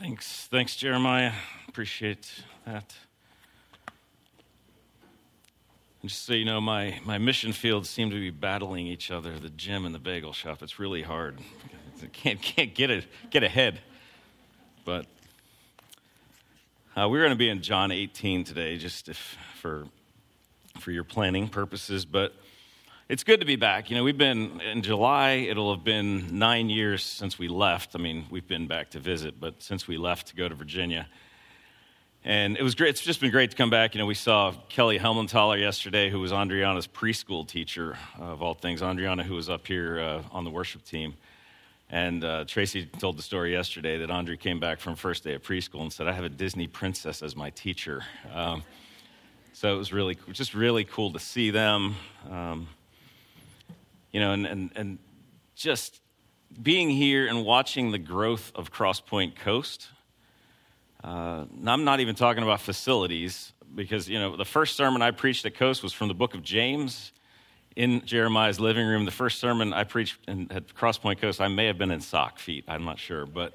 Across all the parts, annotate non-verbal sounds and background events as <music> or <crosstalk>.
Thanks, thanks, Jeremiah. Appreciate that. And just so you know, my, my mission fields seem to be battling each other the gym and the bagel shop. It's really hard. I <laughs> can't, can't get, it, get ahead. But uh, we're going to be in John 18 today, just if, for, for your planning purposes. But it's good to be back. You know, we've been in July, it'll have been nine years since we left. I mean, we've been back to visit, but since we left to go to Virginia. And it was great. It's just been great to come back. You know, we saw Kelly Helmenthaler yesterday, who was Andriana's preschool teacher, of all things. Andriana, who was up here uh, on the worship team. And uh, Tracy told the story yesterday that Andre came back from first day of preschool and said, I have a Disney princess as my teacher. Um, so it was really, just really cool to see them. Um, you know, and, and, and just being here and watching the growth of Crosspoint Coast uh, I'm not even talking about facilities because, you know, the first sermon I preached at Coast was from the book of James in Jeremiah's living room. The first sermon I preached in, at Crosspoint Coast, I may have been in sock feet, I'm not sure. But,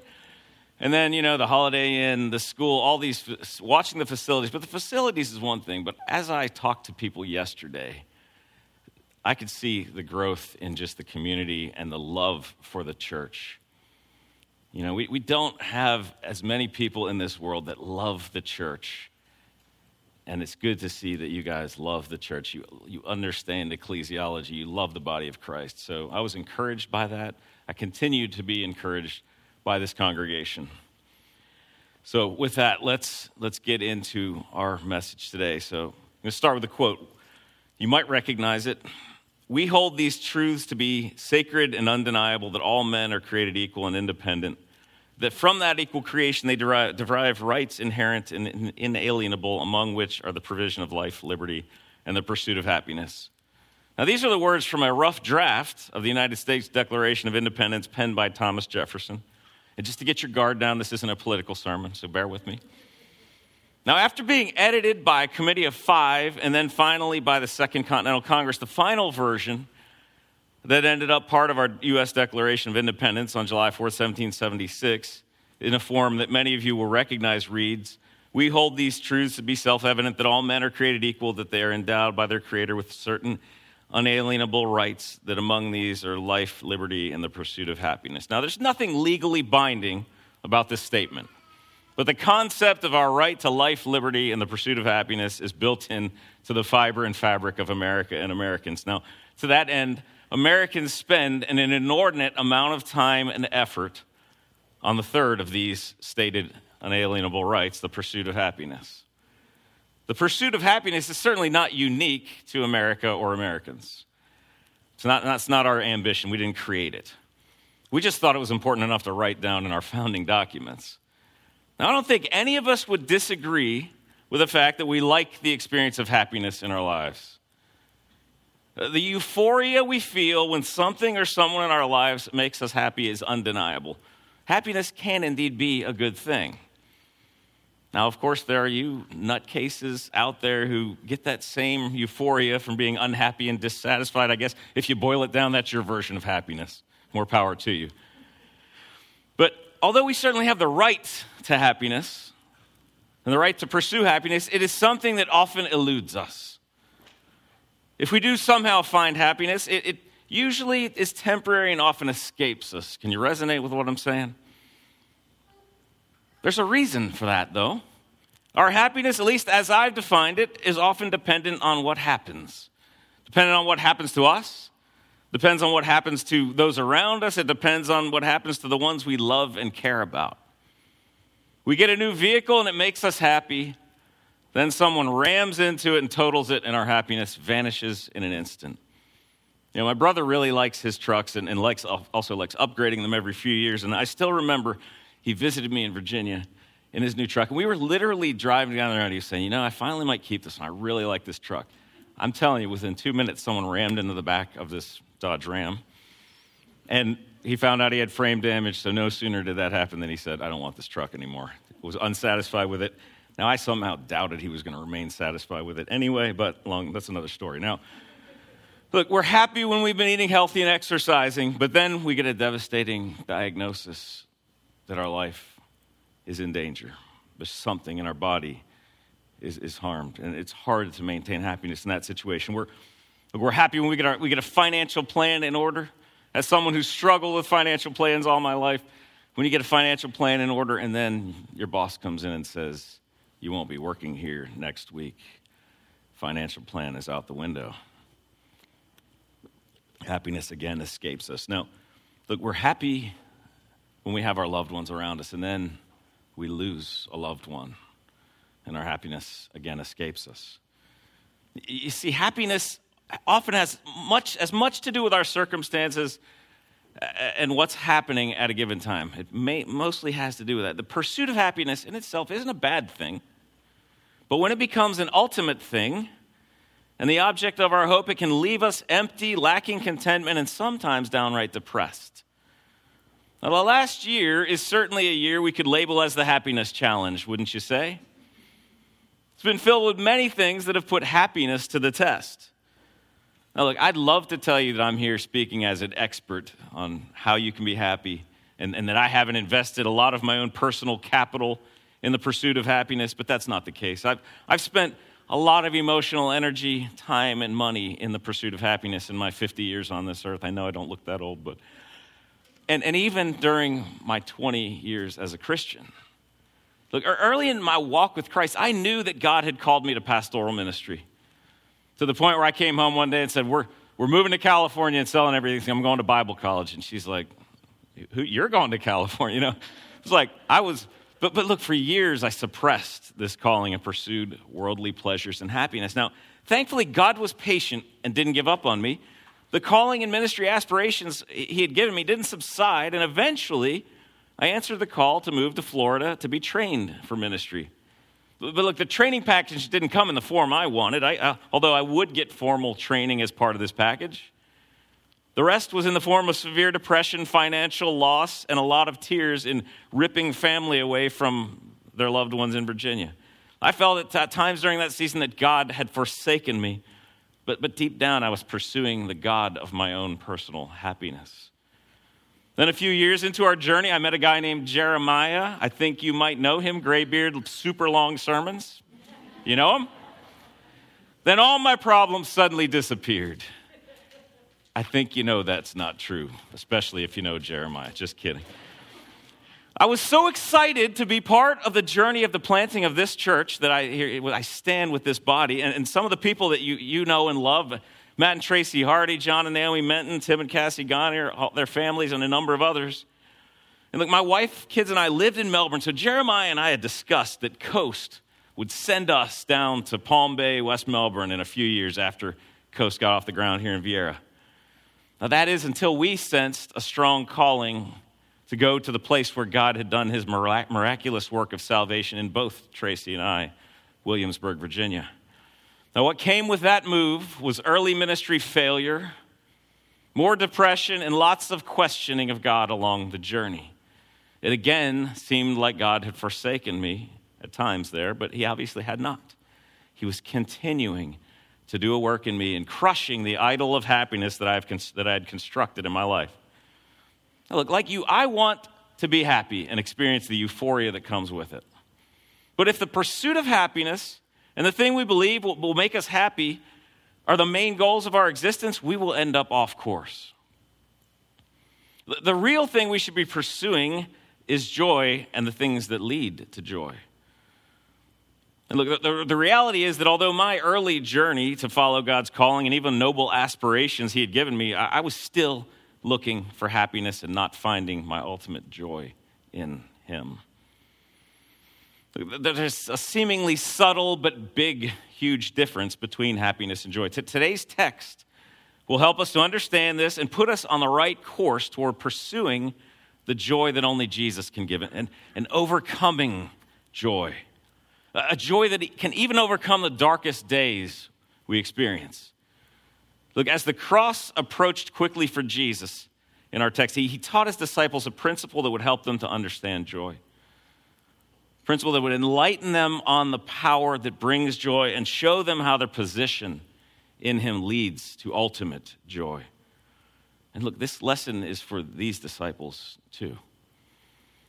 and then, you know, the Holiday Inn, the school, all these, watching the facilities. But the facilities is one thing. But as I talked to people yesterday, I could see the growth in just the community and the love for the church. You know, we, we don't have as many people in this world that love the church. And it's good to see that you guys love the church. You, you understand ecclesiology. You love the body of Christ. So I was encouraged by that. I continue to be encouraged by this congregation. So with that, let's, let's get into our message today. So I'm going to start with a quote. You might recognize it. We hold these truths to be sacred and undeniable that all men are created equal and independent that from that equal creation they derive, derive rights inherent and inalienable, among which are the provision of life, liberty, and the pursuit of happiness. Now, these are the words from a rough draft of the United States Declaration of Independence penned by Thomas Jefferson. And just to get your guard down, this isn't a political sermon, so bear with me. Now, after being edited by a committee of five and then finally by the Second Continental Congress, the final version that ended up part of our U.S. Declaration of Independence on July 4, 1776, in a form that many of you will recognize reads We hold these truths to be self evident that all men are created equal, that they are endowed by their Creator with certain unalienable rights, that among these are life, liberty, and the pursuit of happiness. Now, there's nothing legally binding about this statement. But the concept of our right to life, liberty, and the pursuit of happiness is built in to the fiber and fabric of America and Americans. Now, to that end, Americans spend an inordinate amount of time and effort on the third of these stated unalienable rights the pursuit of happiness. The pursuit of happiness is certainly not unique to America or Americans. It's not, that's not our ambition. We didn't create it. We just thought it was important enough to write down in our founding documents. Now, I don't think any of us would disagree with the fact that we like the experience of happiness in our lives. Uh, the euphoria we feel when something or someone in our lives makes us happy is undeniable. Happiness can indeed be a good thing. Now, of course, there are you nutcases out there who get that same euphoria from being unhappy and dissatisfied. I guess if you boil it down, that's your version of happiness. More power to you. Although we certainly have the right to happiness and the right to pursue happiness, it is something that often eludes us. If we do somehow find happiness, it, it usually is temporary and often escapes us. Can you resonate with what I'm saying? There's a reason for that, though. Our happiness, at least as I've defined it, is often dependent on what happens. Dependent on what happens to us, depends on what happens to those around us, it depends on what happens to the ones we love and care about. We get a new vehicle and it makes us happy. Then someone rams into it and totals it, and our happiness vanishes in an instant. You know, my brother really likes his trucks and, and likes, also likes upgrading them every few years. And I still remember he visited me in Virginia in his new truck. And we were literally driving down the road. He was saying, You know, I finally might keep this one. I really like this truck. I'm telling you, within two minutes, someone rammed into the back of this Dodge Ram. And he found out he had frame damage. So no sooner did that happen than he said, I don't want this truck anymore. Was unsatisfied with it now, I somehow doubted he was going to remain satisfied with it anyway, but long, that's another story. Now, look, we're happy when we've been eating healthy and exercising, but then we get a devastating diagnosis that our life is in danger. There's something in our body is, is harmed. And it's hard to maintain happiness in that situation. We're, we're happy when we get, our, we get a financial plan in order. As someone who's struggled with financial plans all my life, when you get a financial plan in order and then your boss comes in and says, You won't be working here next week, financial plan is out the window. Happiness again escapes us. Now, look, we're happy when we have our loved ones around us, and then we lose a loved one, and our happiness again escapes us. You see, happiness often has much, as much to do with our circumstances uh, and what's happening at a given time. It may, mostly has to do with that. The pursuit of happiness in itself isn't a bad thing, but when it becomes an ultimate thing and the object of our hope, it can leave us empty, lacking contentment, and sometimes downright depressed. Now, the last year is certainly a year we could label as the happiness challenge, wouldn't you say? It's been filled with many things that have put happiness to the test. Now, look, I'd love to tell you that I'm here speaking as an expert on how you can be happy and, and that I haven't invested a lot of my own personal capital in the pursuit of happiness, but that's not the case. I've, I've spent a lot of emotional energy, time, and money in the pursuit of happiness in my 50 years on this earth. I know I don't look that old, but. And, and even during my 20 years as a Christian. Look, early in my walk with Christ, I knew that God had called me to pastoral ministry to the point where I came home one day and said, We're, we're moving to California and selling everything. I'm going to Bible college. And she's like, Who, You're going to California? <laughs> You know, it's like I was, but, but look, for years I suppressed this calling and pursued worldly pleasures and happiness. Now, thankfully, God was patient and didn't give up on me. The calling and ministry aspirations He had given me didn't subside, and eventually I answered the call to move to Florida to be trained for ministry. But look, the training package didn't come in the form I wanted, I, uh, although I would get formal training as part of this package. The rest was in the form of severe depression, financial loss, and a lot of tears in ripping family away from their loved ones in Virginia. I felt at times during that season that God had forsaken me, but, but deep down I was pursuing the God of my own personal happiness. Then, a few years into our journey, I met a guy named Jeremiah. I think you might know him, gray beard, super long sermons. You know him? Then all my problems suddenly disappeared. I think you know that's not true, especially if you know Jeremiah. Just kidding. I was so excited to be part of the journey of the planting of this church that I, I stand with this body. And, and some of the people that you, you know and love, Matt and Tracy Hardy, John and Naomi Menton, Tim and Cassie Gonnier, their families, and a number of others. And look, my wife, kids, and I lived in Melbourne, so Jeremiah and I had discussed that Coast would send us down to Palm Bay, West Melbourne, in a few years after Coast got off the ground here in Viera. Now, that is until we sensed a strong calling to go to the place where God had done his miraculous work of salvation in both Tracy and I, Williamsburg, Virginia. Now, what came with that move was early ministry failure, more depression, and lots of questioning of God along the journey. It again seemed like God had forsaken me at times there, but He obviously had not. He was continuing to do a work in me and crushing the idol of happiness that, I've, that I had constructed in my life. Now, look, like you, I want to be happy and experience the euphoria that comes with it. But if the pursuit of happiness and the thing we believe will, will make us happy are the main goals of our existence, we will end up off course. The, the real thing we should be pursuing is joy and the things that lead to joy. And look, the, the, reality is that although my early journey to follow God's calling and even noble aspirations He had given me, I, I was still looking for happiness and not finding my ultimate joy in Him. There's a seemingly subtle but big, huge difference between happiness and joy. Today's text will help us to understand this and put us on the right course toward pursuing the joy that only Jesus can give and, and overcoming joy. A joy that can even overcome the darkest days we experience. Look, as the cross approached quickly for Jesus in our text, he, he taught his disciples a principle that would help them to understand joy principle that would enlighten them on the power that brings joy and show them how their position in Him leads to ultimate joy. And look, this lesson is for these disciples too.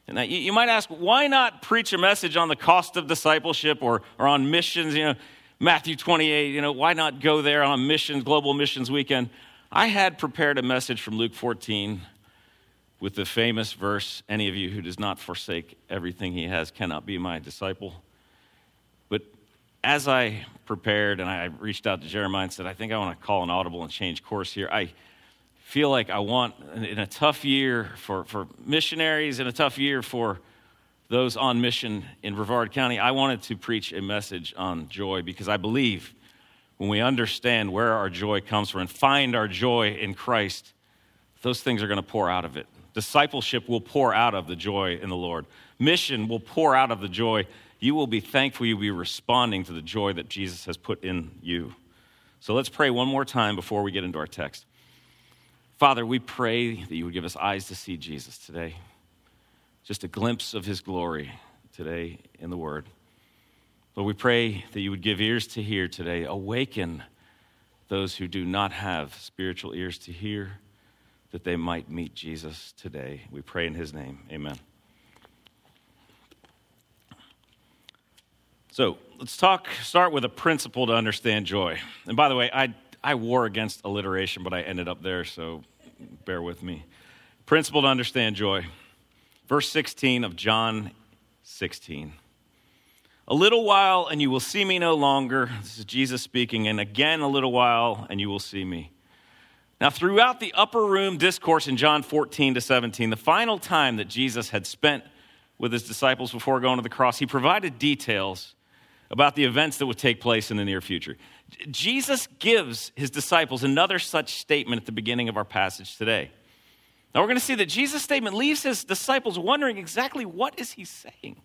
You, you might ask, why not preach a message on the cost of discipleship or, or on missions? You know, Matthew 28, you know, why not go there on missions, global missions weekend? I had prepared a message from Luke 14 with the famous verse Any of you who does not forsake everything he has cannot be my disciple. But as I prepared and I reached out to Jeremiah and said, I think I want to call an audible and change course here, I feel like I want, in a tough year for, for missionaries, in a tough year for those on mission in Brevard County, I wanted to preach a message on joy because I believe when we understand where our joy comes from and find our joy in Christ, those things are going to pour out of it. Discipleship will pour out of the joy in the Lord. Mission will pour out of the joy. You will be thankful, you'll be responding to the joy that Jesus has put in you. So let's pray one more time before we get into our text. Father, we pray that you would give us eyes to see Jesus today. Just a glimpse of his glory today in the word. Lord, we pray that you would give ears to hear today. Awaken those who do not have spiritual ears to hear, that they might meet Jesus today. We pray in his name. Amen. So let's talk, start with a principle to understand joy. And by the way, I I war against alliteration, but I ended up there, so bear with me. Principle to understand joy. Verse 16 of John 16. A little while, and you will see me no longer. This is Jesus speaking. And again, a little while, and you will see me. Now, throughout the upper room discourse in John 14 to 17, the final time that Jesus had spent with his disciples before going to the cross, he provided details about the events that would take place in the near future. Jesus gives his disciples another such statement at the beginning of our passage today. Now we're going to see that Jesus' statement leaves his disciples wondering exactly what is he saying.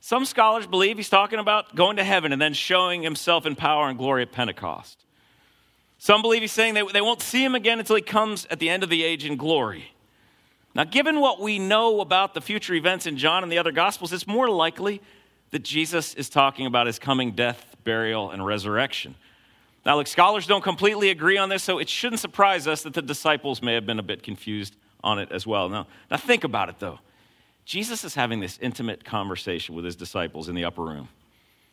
Some scholars believe he's talking about going to heaven and then showing himself in power and glory at Pentecost. Some believe he's saying they, they won't see him again until he comes at the end of the age in glory. Now, given what we know about the future events in John and the other Gospels, it's more likely that Jesus is talking about his coming death, burial, and resurrection. Now, look, scholars don't completely agree on this, so it shouldn't surprise us that the disciples may have been a bit confused on it as well. Now, now think about it, though. Jesus is having this intimate conversation with his disciples in the upper room.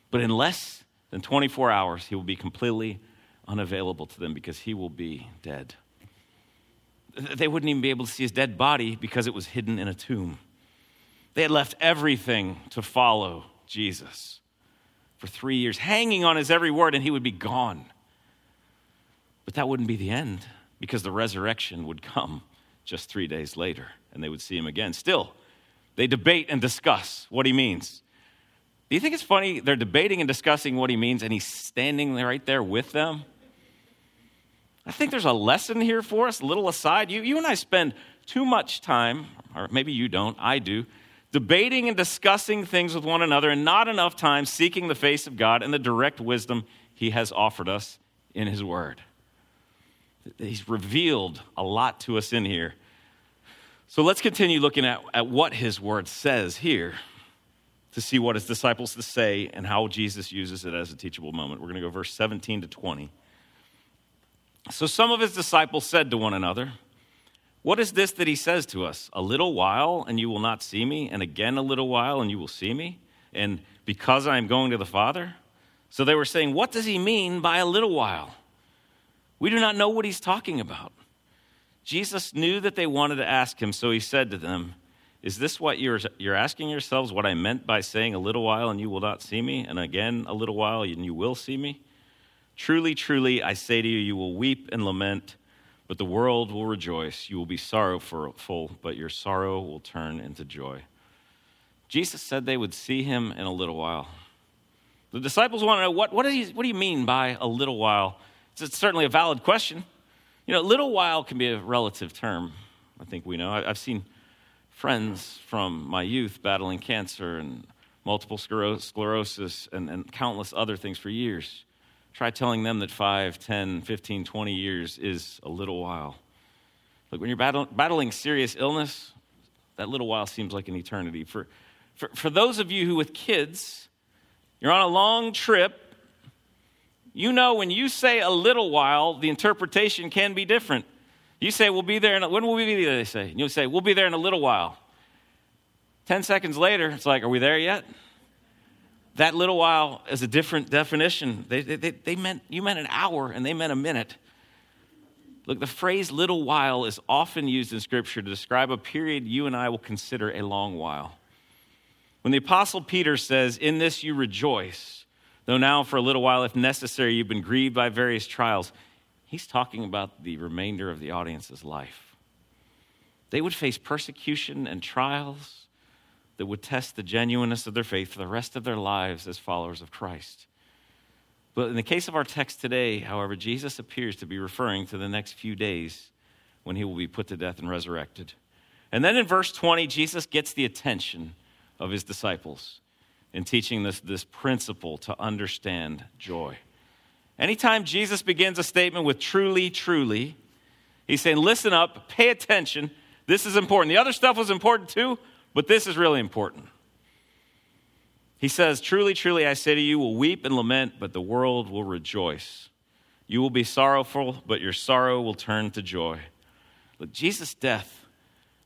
But in less than 24 hours, he will be completely unavailable to them because he will be dead. They wouldn't even be able to see his dead body because it was hidden in a tomb. They had left everything to follow Jesus for three years, hanging on his every word, and he would be gone. But that wouldn't be the end because the resurrection would come just three days later and they would see him again. Still, they debate and discuss what he means. Do you think it's funny? They're debating and discussing what he means, and he's standing right there with them. I think there's a lesson here for us, a little aside. You, you and I spend too much time, or maybe you don't, I do, debating and discussing things with one another, and not enough time seeking the face of God and the direct wisdom He has offered us in His Word. He's revealed a lot to us in here. So let's continue looking at, at what His Word says here to see what His disciples to say and how Jesus uses it as a teachable moment. We're going to go verse 17 to 20. So some of His disciples said to one another, what is this that he says to us? A little while and you will not see me, and again a little while and you will see me, and because I am going to the Father? So they were saying, What does he mean by a little while? We do not know what he's talking about. Jesus knew that they wanted to ask him, so he said to them, Is this what you're, you're asking yourselves, what I meant by saying a little while and you will not see me, and again a little while and you will see me? Truly, truly, I say to you, you will weep and lament but the world will rejoice. You will be sorrowful, but your sorrow will turn into joy. Jesus said they would see him in a little while. The disciples want to know what, what, do, you, what do you mean by a little while? It's certainly a valid question. You know, a little while can be a relative term, I think we know. I've seen friends from my youth battling cancer and multiple sclerosis and, and countless other things for years. Try telling them that 5, 10, 15, 20 years is a little while. Look, when you're battle, battling serious illness, that little while seems like an eternity. For, for, for those of you who, with kids, you're on a long trip, you know when you say a little while, the interpretation can be different. You say, we'll be there, in a, when will we be there, they say? And you'll say, we'll be there in a little while. 10 seconds later, it's like, are we there yet? That little while is a different definition. They, they, they meant, you meant an hour and they meant a minute. Look, the phrase little while is often used in Scripture to describe a period you and I will consider a long while. When the Apostle Peter says, In this you rejoice, though now for a little while, if necessary, you've been grieved by various trials, he's talking about the remainder of the audience's life. They would face persecution and trials that would test the genuineness of their faith for the rest of their lives as followers of Christ. But in the case of our text today, however, Jesus appears to be referring to the next few days when he will be put to death and resurrected. And then in verse 20, Jesus gets the attention of his disciples in teaching this, this principle to understand joy. Anytime Jesus begins a statement with truly, truly, he's saying, listen up, pay attention. This is important. The other stuff was important too, but this is really important. He says, Truly, truly, I say to you, will weep and lament, but the world will rejoice. You will be sorrowful, but your sorrow will turn to joy. Look, Jesus' death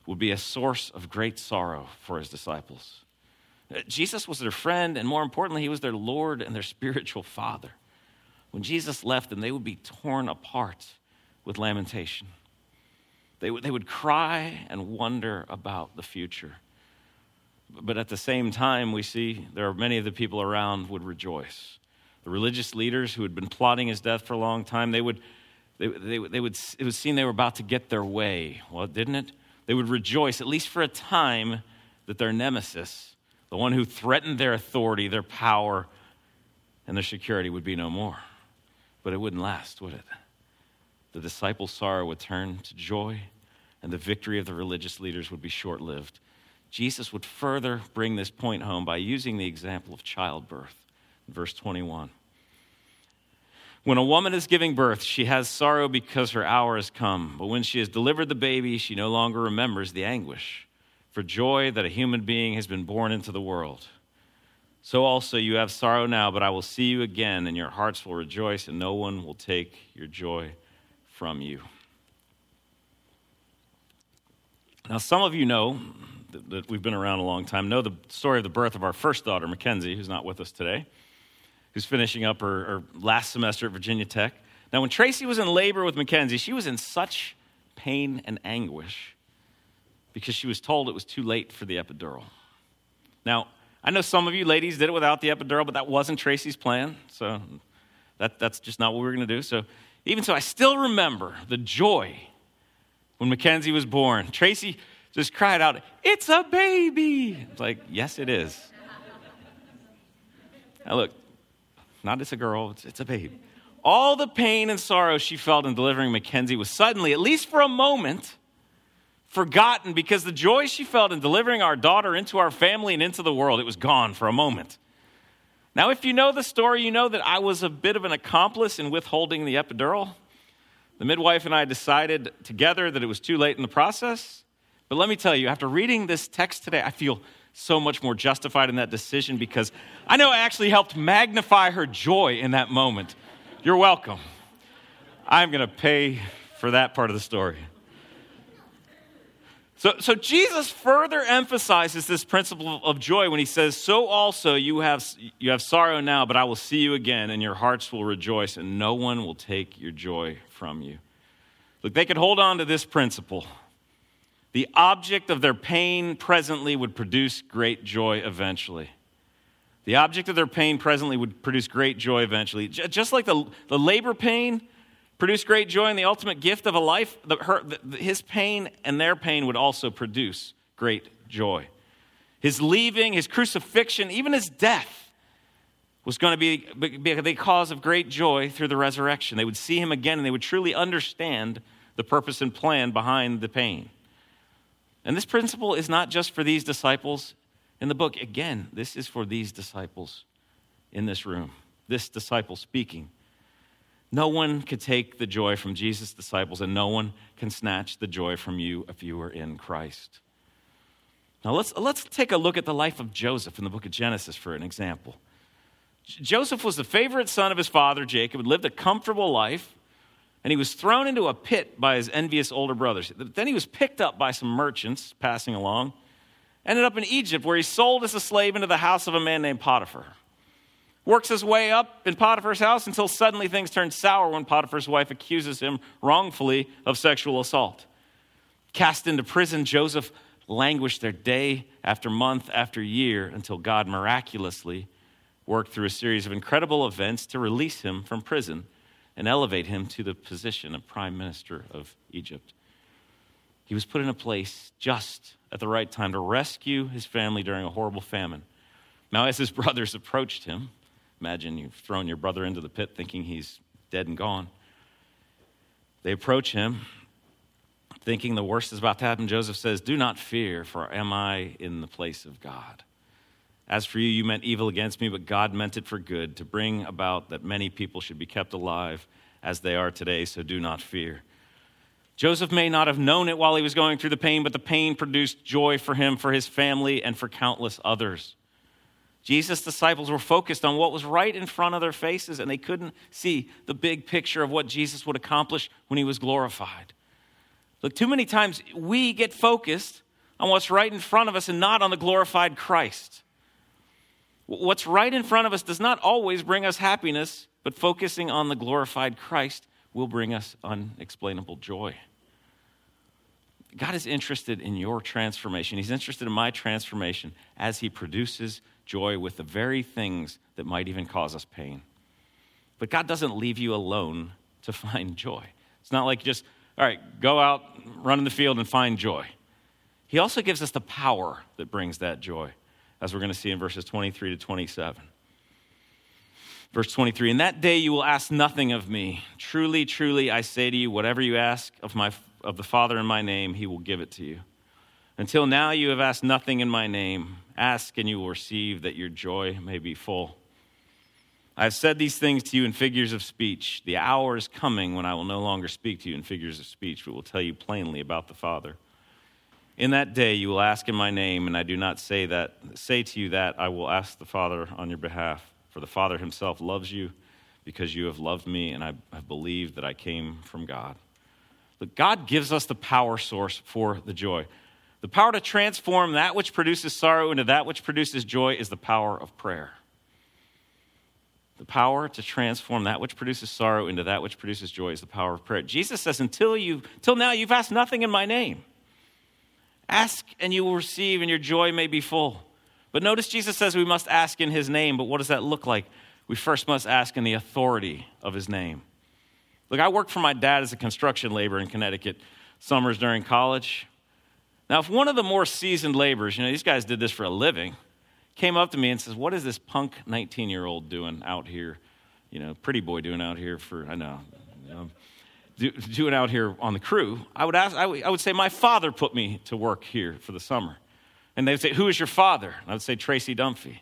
would be a source of great sorrow for his disciples. Uh, Jesus was their friend, and more importantly, he was their Lord and their <laughs> spiritual father. When Jesus left them, they would be torn apart with lamentation. They would, they would cry and wonder about the future. But at the same time, we see there are many of the people around would rejoice. The religious leaders who had been plotting his death for a long time, they would, they, they, they would, it was seen they were about to get their way. Well, didn't it? They would rejoice, at least for a time, that their nemesis, the one who threatened their authority, their power, and their security, would be no more. But it wouldn't last, would it? The disciples' sorrow would turn to joy, and the victory of the religious leaders would be short lived. Jesus would further bring this point home by using the example of childbirth. Verse 21. When a woman is giving birth, she has sorrow because her hour has come. But when she has delivered the baby, she no longer remembers the anguish for joy that a human being has been born into the world. So also you have sorrow now, but I will see you again, and your hearts will rejoice, and no one will take your joy from you. Now, some of you know that, that we've been around a long time know the story of the birth of our first daughter, Mackenzie, who's not with us today, who's finishing up her, her last semester at Virginia Tech. Now, when Tracy was in labor with Mackenzie, she was in such pain and anguish because she was told it was too late for the epidural. Now, I know some of you ladies did it without the epidural, but that wasn't Tracy's plan. So that, that's just not what we were going to do. So even so, I still remember the joy when Mackenzie was born. Tracy just cried out, It's a baby. It's like, Yes, it is. now, look, not it's a girl, it's, it's a baby. All the pain and sorrow she felt in delivering Mackenzie was suddenly, at least for a moment, forgotten because the joy she felt in delivering our daughter into our family and into the world, it was gone for a moment. Now, if you know the story, you know that I was a bit of an accomplice in withholding the epidural. The midwife and I decided together that it was too late in the process. But let me tell you, after reading this text today, I feel so much more justified in that decision because I know I actually helped magnify her joy in that moment. You're welcome. I'm going to pay for that part of the story. So, so Jesus further emphasizes this principle of joy when he says, So also you have, you have sorrow now, but I will see you again, and your hearts will rejoice, and no one will take your joy from you. Look, they could hold on to this principle the object of their pain presently would produce great joy eventually. The object of their pain presently would produce great joy eventually. Just like the, the labor pain produced great joy and the ultimate gift of a life, her, his pain and their pain would also produce great joy. His leaving, his crucifixion, even his death was going to be, be the cause of great joy through the resurrection. They would see him again and they would truly understand the purpose and plan behind the pain. And this principle is not just for these disciples in the book. Again, this is for these disciples in this room, this disciple speaking. No one could take the joy from Jesus' disciples, and no one can snatch the joy from you if you are in Christ. Now, let's, let's take a look at the life of Joseph in the book of Genesis for an example. Joseph was the favorite son of his father, Jacob, had lived a comfortable life and he was thrown into a pit by his envious older brothers. Then he was picked up by some merchants passing along, Ended up in Egypt, where he sold as a slave into the house of a man named Potiphar. Works his way up in Potiphar's house until suddenly things turn sour when Potiphar's wife accuses him wrongfully of sexual assault. Cast into prison, Joseph languished there day after month after year until God miraculously worked through a series of incredible events to release him from prison and elevate him to the position of prime minister of Egypt. He was put in a place just at the right time to rescue his family during a horrible famine. Now, as his brothers approached him, imagine you've thrown your brother into the pit thinking he's dead and gone. They approach him thinking the worst is about to happen, Joseph says, Do not fear, for am I in the place of God? As for you, you meant evil against me, but God meant it for good, to bring about that many people should be kept alive as they are today, so do not fear. Joseph may not have known it while he was going through the pain, but the pain produced joy for him, for his family, and for countless others. Jesus' disciples were focused on what was right in front of their faces, and they couldn't see the big picture of what Jesus would accomplish when he was glorified. Look, too many times we get focused on what's right in front of us and not on the glorified Christ. What's right in front of us does not always bring us happiness, but focusing on the glorified Christ will bring us unexplainable joy. God is interested in your transformation. He's interested in my transformation as He produces joy with the very things that might even cause us pain. But God doesn't leave you alone to <laughs> find joy. It's not like just all right, go out, run in the field, and find joy. He also gives us the power that brings that joy, as we're going to see in verses 23 to 27. Verse 23 In that day you will ask nothing of me. Truly, truly, I say to you, whatever you ask of, my, of the Father in my name, he will give it to you. Until now you have asked nothing in my name. Ask and you will receive, that your joy may be full. I have said these things to you in figures of speech. The hour is coming when I will no longer speak to you in figures of speech, but will tell you plainly about the Father. In that day you will ask in my name, and I do not say that say to you that I will ask the Father on your behalf, for the Father himself loves you because you have loved me and I have believed that I came from God. But God gives us the power source for the joy. The power to transform that which produces sorrow into that which produces joy is the power of prayer the power to transform that which produces sorrow into that which produces joy is the power of prayer. Jesus says, until you till now you've asked nothing in my name. Ask and you will receive, and your joy may be full. But notice Jesus says we must ask in his name, but what does that look like? We first must ask in the authority of his name. Look, I worked for my dad as a construction laborer in Connecticut summers during college. Now, if one of the more seasoned laborers, you know, these guys did this for a living, came up to me and says, What is this punk 19 year old doing out here? You know, pretty boy doing out here for, I know, know do, doing out here on the crew. I would, ask, I would, I would say, My father put me to work here for the summer. And they would say, Who is your father? And I would say, Tracy Dunphy.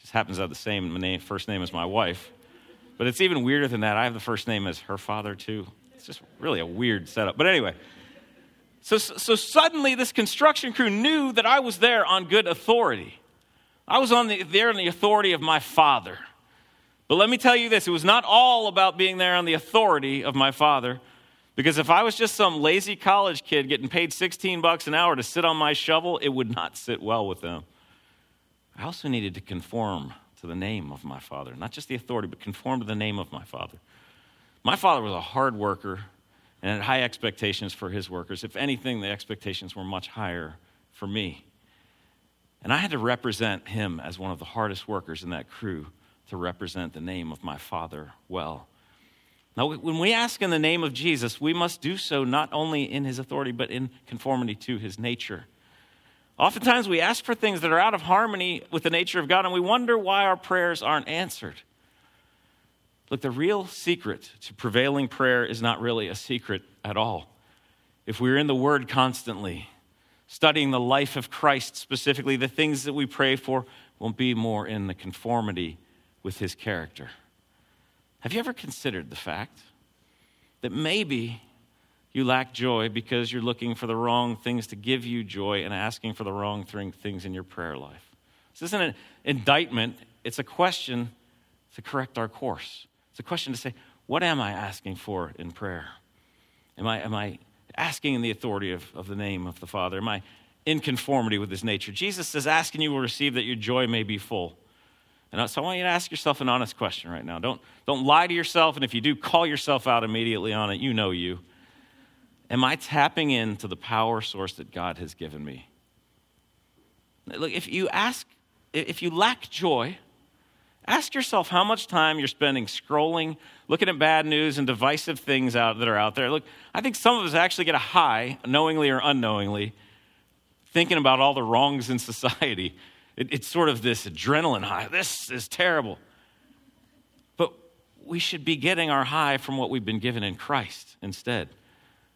Just happens to have the same name, first name as my wife. But it's even weirder than that. I have the first name as her father, too. It's just really a weird setup. But anyway, so, so suddenly this construction crew knew that I was there on good authority. I was on the, there on the authority of my father. But let me tell you this it was not all about being there on the authority of my father. Because if I was just some lazy college kid getting paid 16 bucks an hour to sit on my shovel, it would not sit well with them. I also needed to conform to the name of my father, not just the authority, but conform to the name of my father. My father was a hard worker and had high expectations for his workers. If anything, the expectations were much higher for me. And I had to represent him as one of the hardest workers in that crew to represent the name of my Father well. Now, when we ask in the name of Jesus, we must do so not only in his authority, but in conformity to his nature. Oftentimes, we ask for things that are out of harmony with the nature of God, and we wonder why our prayers aren't answered. Look, the real secret to prevailing prayer is not really a secret at all. If we're in the Word constantly, studying the life of Christ specifically, the things that we pray for will be more in the conformity with his character. Have you ever considered the fact that maybe you lack joy because you're looking for the wrong things to give you joy and asking for the wrong things in your prayer life? This isn't an indictment, it's a question to correct our course. It's a question to say, what am I asking for in prayer? Am I, am I asking in the authority of, of the name of the Father? Am I in conformity with his nature. Jesus says, Asking you will receive that your joy may be full. And so I want you to ask yourself an honest question right now. Don't, don't lie to yourself, and if you do, call yourself out immediately on it. You know you. Am I tapping into the power source that God has given me? Look, if you ask, if you lack joy, ask yourself how much time you're spending scrolling, looking at bad news and divisive things out that are out there. Look, I think some of us actually get a high, knowingly or unknowingly, thinking about all the wrongs in society. It, it's sort of this adrenaline high. This is terrible. But we should be getting our high from what we've been given in Christ instead.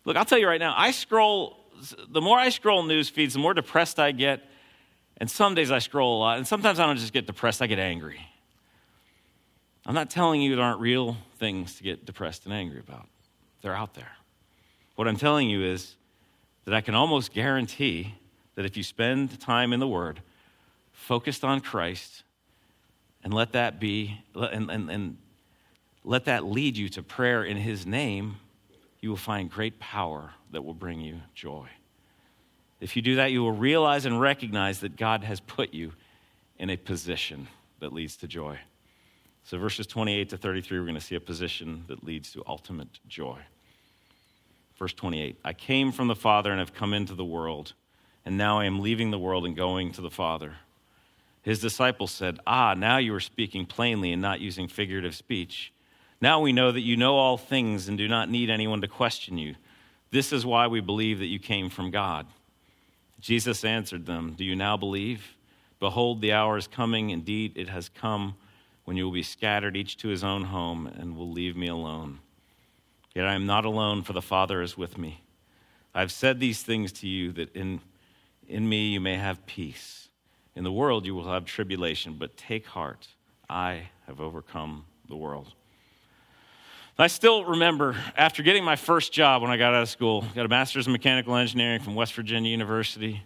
Look, I'll tell you right now, I scroll, the more I scroll news feeds, the more depressed I get. And some days I scroll a lot. And sometimes I don't just get depressed, I get angry. I'm not telling you there aren't real things to get depressed and angry about, they're out there. What I'm telling you is that I can almost guarantee that if you spend time in the Word, focused on Christ, and let that be, and, and, and let that lead you to prayer in His name, you will find great power that will bring you joy. If you do that, you will realize and recognize that God has put you in a position that leads to joy. So, verses 28 to 33, we're going to see a position that leads to ultimate joy. Verse 28 I came from the Father and have come into the world, and now I am leaving the world and going to the Father. His disciples said, Ah, now you are speaking plainly and not using figurative speech. Now we know that you know all things and do not need anyone to question you. This is why we believe that you came from God. Jesus answered them, Do you now believe? Behold, the hour is coming. Indeed, it has come when you will be scattered, each to his own home, and will leave me alone. Yet I am not alone, for the Father is with me. I have said these things to you that in, in me you may have peace. In the world you will have tribulation, but take heart. I have overcome the world. I still remember after getting my first job when I got out of school, got a master's in mechanical engineering from West Virginia University.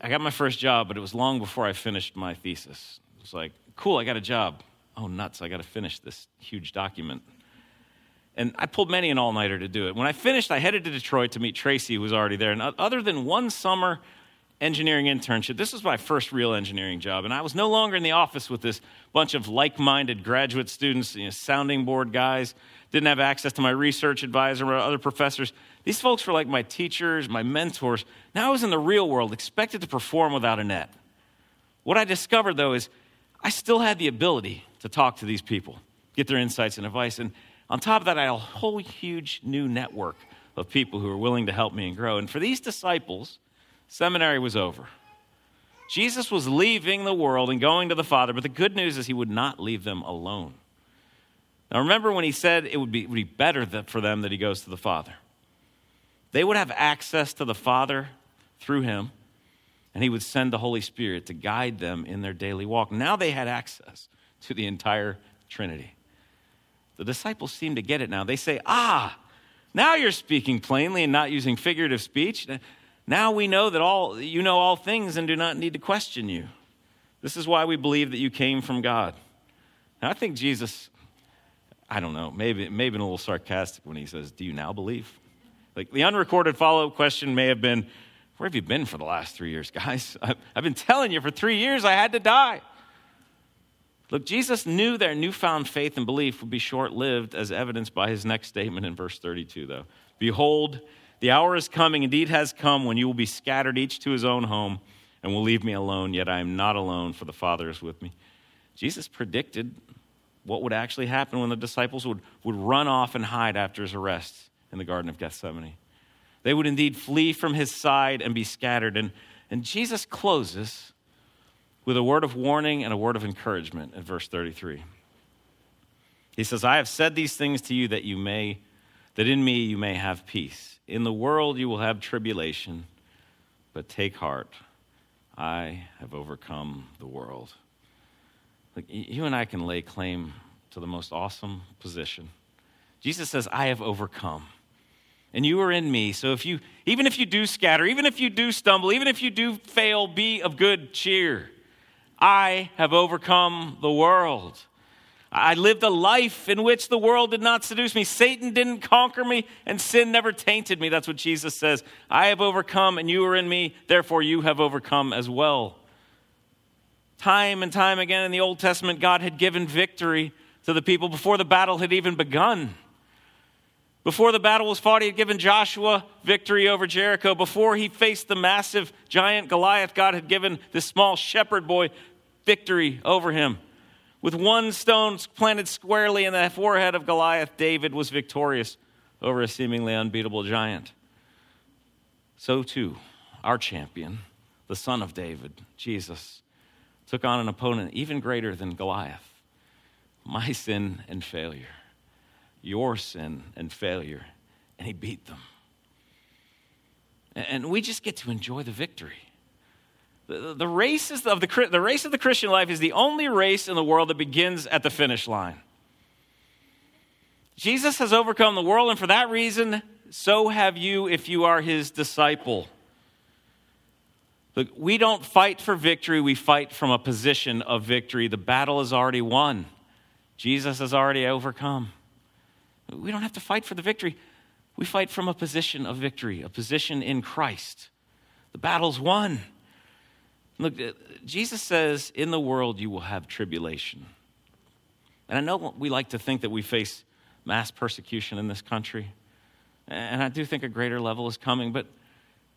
I got my first job, but it was long before I finished my thesis. It was like, cool, I got a job. Oh, nuts, I got to finish this huge document. And I pulled many an all nighter to do it. When I finished, I headed to Detroit to meet Tracy, who was already there. And other than one summer engineering internship. This was my first real engineering job, and I was no longer in the office with this bunch of like minded graduate students, you know, sounding board guys. Didn't have access to my research advisor or other professors. These folks were like my teachers, my mentors. Now I was in the real world, expected to perform without a net. What I discovered, though, is I still had the ability to talk to these people, get their insights and advice. And on top of that, I had a whole huge new network of people who were willing to help me and grow. And for these disciples, Seminary was over. Jesus was leaving the world and going to the Father, but the good news is he would not leave them alone. Now, remember when he said it would be, would be better for them that he goes to the Father? They would have access to the Father through him, and he would send the Holy Spirit to guide them in their daily walk. Now they had access to the entire Trinity. The disciples seem to get it now. They say, Ah, now you're speaking plainly and not using figurative speech. Now we know that all you know all things and do not need to question you. This is why we believe that you came from God. Now I think Jesus, I don't know, maybe maybe a little sarcastic when he says, "Do you now believe?" Like the unrecorded follow-up question may have been, "Where have you been for the last three years, guys? <laughs> I've been telling you for three years I had to die." Look, Jesus knew their newfound faith and belief would be short lived, as evidenced by his next statement in verse 32, though. Behold, the hour is coming, indeed has come, when you will be scattered each to his own home and will leave me alone, yet I am not alone, for the Father is with me. Jesus predicted what would actually happen when the disciples would, would run off and hide after his arrest in the Garden of Gethsemane. They would indeed flee from his side and be scattered. And, and Jesus closes with a word of warning and a word of encouragement in verse 33. He says, I have said these things to you that you may, that in me you may have peace. In the world you will have tribulation, but take heart. I have overcome the world. You and I can lay claim to the most awesome position. Jesus says, I have overcome. And you are in me. So if you even if you do scatter, even if you do stumble, even if you do fail, be of good cheer. I have overcome the world. I lived a life in which the world did not seduce me. Satan didn't conquer me, and sin never tainted me. That's what Jesus says. I have overcome, and you are in me. Therefore, you have overcome as well. Time and time again in the Old Testament, God had given victory to the people before the battle had even begun. Before the battle was fought, he had given Joshua victory over Jericho. Before he faced the massive giant Goliath, God had given this small shepherd boy victory over him. With one stone planted squarely in the forehead of Goliath, David was victorious over a seemingly unbeatable giant. So, too, our champion, the son of David, Jesus, took on an opponent even greater than Goliath my sin and failure your sin and failure, and he beat them. And we just get to enjoy the victory. The, race of the, the race of the Christian life is the only race in the world that begins at the finish line. Jesus has overcome the world, and for that reason, so have you if you are his disciple. Look, we don't fight for victory, we fight from a position of victory. The battle is already won, Jesus has already overcome. We don't have to fight for the victory. We fight from a position of victory, a position in Christ. The battle's won. Look, uh, Jesus says, In the world you will have tribulation. And I know we like to think that we face mass persecution in this country. And I do think a greater level is coming. But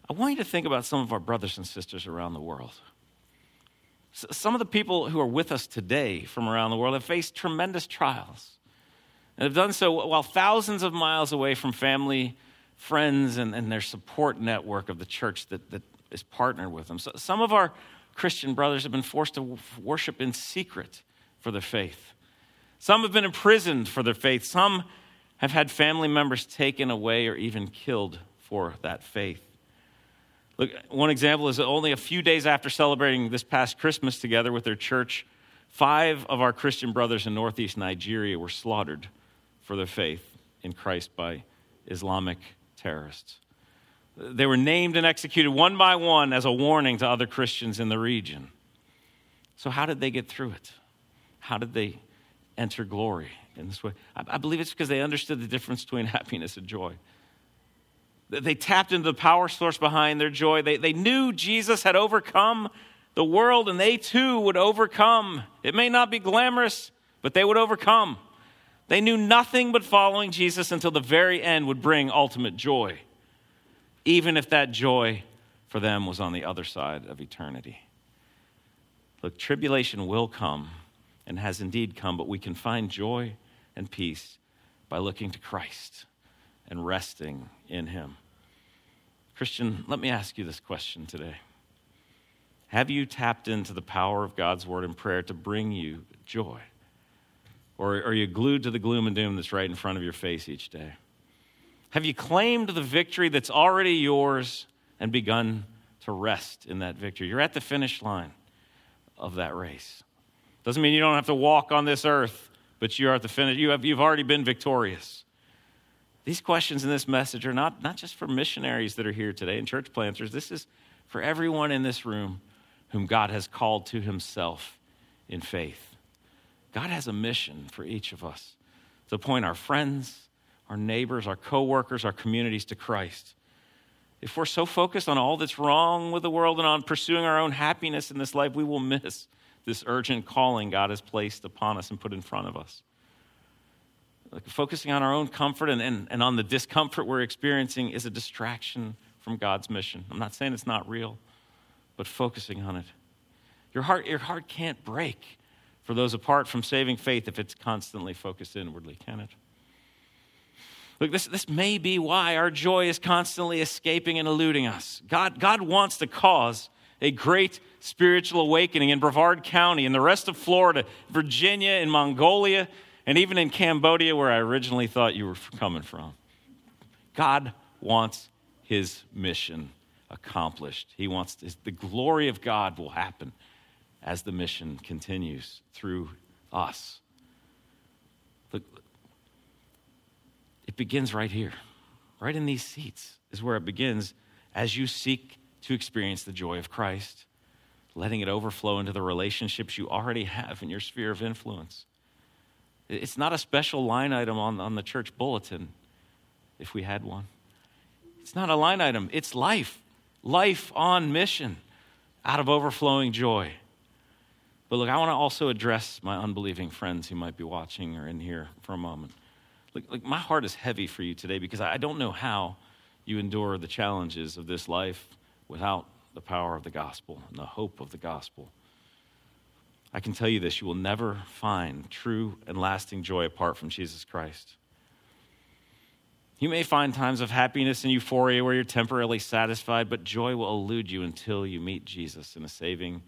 I want you to think about some of our brothers and sisters around the world. Some of the people who are with us today from around the world have faced tremendous trials and have done so while thousands of miles away from family, friends, and, and their support network of the church that, that is partnered with them. So some of our Christian brothers have been forced to worship in secret for their faith. Some have been imprisoned for their faith. Some have had family members taken away or even killed for that faith. Look, one example is that only a few days after celebrating this past Christmas together with their church, five of our Christian brothers in northeast Nigeria were slaughtered for their faith in Christ by Islamic terrorists. They were named and executed one by one as a warning to other Christians in the region. So, how did they get through it? How did they enter glory in this way? I, believe it's because they understood the difference between <laughs> happiness and joy. They tapped into the power source behind their joy. They, they knew Jesus had overcome the world and they too would overcome. It may not be glamorous, but they would overcome. They knew nothing but following Jesus until the very end would bring ultimate joy, even if that joy for them was on the other side of eternity. Look, tribulation will come and has indeed come, but we can find joy and peace by looking to Christ and resting in Him. Christian, let me ask you this question today. Have you tapped into the power of God's word and prayer to bring you joy? Or are you glued to the gloom and doom that's right in front of your face each day? Have you claimed the victory that's already yours and begun to rest in that victory? You're at the finish line of that race. Doesn't mean you don't have to walk on this earth, but you're at the finish. You have, you've already been victorious. These questions in this message are not, not just for missionaries that are here today and church planters. This is for everyone in this room whom God has called to himself in faith. God has a mission for each of us to point our friends, our neighbors, our coworkers, our communities to Christ. If we're so focused on all that's wrong with the world and on pursuing our own happiness in this life, we will miss this urgent calling God has placed upon us and put in front of us. Like focusing on our own comfort and, and, and on the discomfort we're experiencing is a distraction from God's mission. I'm not saying it's not real, but focusing on it. Your heart, your heart can't break for those apart from saving faith if it's constantly focused inwardly, can it? Look, this, this may be why our joy is constantly escaping and eluding us. God, God wants to cause a great spiritual awakening in Brevard County, in the rest of Florida, Virginia, in Mongolia, and even in Cambodia, where I originally thought you were coming from. God wants his mission accomplished. He wants the glory of God will happen as the mission continues through us. Look, it begins right here, right in these seats, is where it begins as you seek to experience the joy of Christ, letting it overflow into the relationships you already have in your sphere of influence. It's not a special line item on, on the church bulletin, if we had one. It's not a line item, it's life. Life on mission out of overflowing joy. But look, I want to also address my unbelieving friends who might be watching or in here for a moment. Look, my heart is heavy for you today because I don't know how you endure the challenges of this life without the power of the gospel and the hope of the gospel. I can tell you this you will never find true and lasting joy apart from Jesus Christ. You may find times of happiness and euphoria where you're temporarily satisfied, but joy will elude you until you meet Jesus in a saving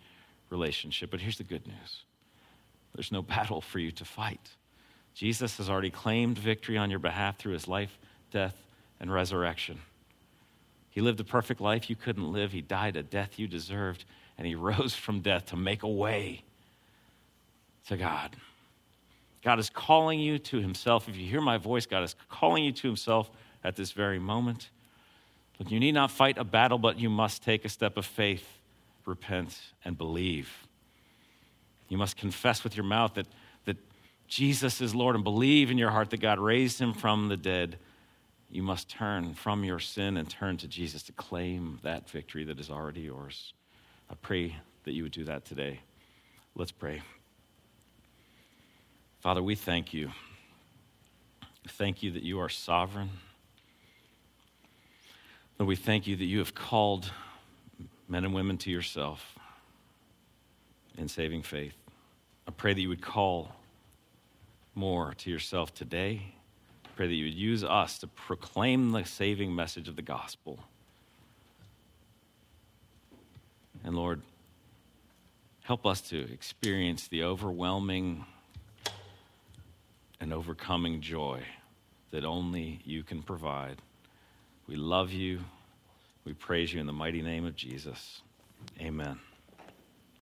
relationship. But here's the good news there's no <laughs> battle for you to fight. Jesus has already claimed victory on your behalf through his life, death, and resurrection. He lived a perfect life you couldn't live. He died a death you deserved, and he <laughs> rose from death to make a way to God. God is calling you to himself. If you hear my voice, God is calling you to himself at this very moment. Look, you need not fight a battle, but you must take a step of faith, repent, and believe. You must confess with your mouth that, that Jesus is Lord and believe in your heart that God raised him from the dead. You must turn from your sin and turn to Jesus to claim that victory that is already yours. I pray that you would do that today. Let's pray. Father, we thank you. Thank you that you are sovereign. Lord, we thank you that you have called men and women to yourself in saving faith. I pray that you would call more to yourself today. Pray that you would use us to proclaim the saving message of the gospel. And Lord, help us to experience the overwhelming and overcoming joy that only you can provide. We love you. We praise you in the mighty name of Jesus. Amen.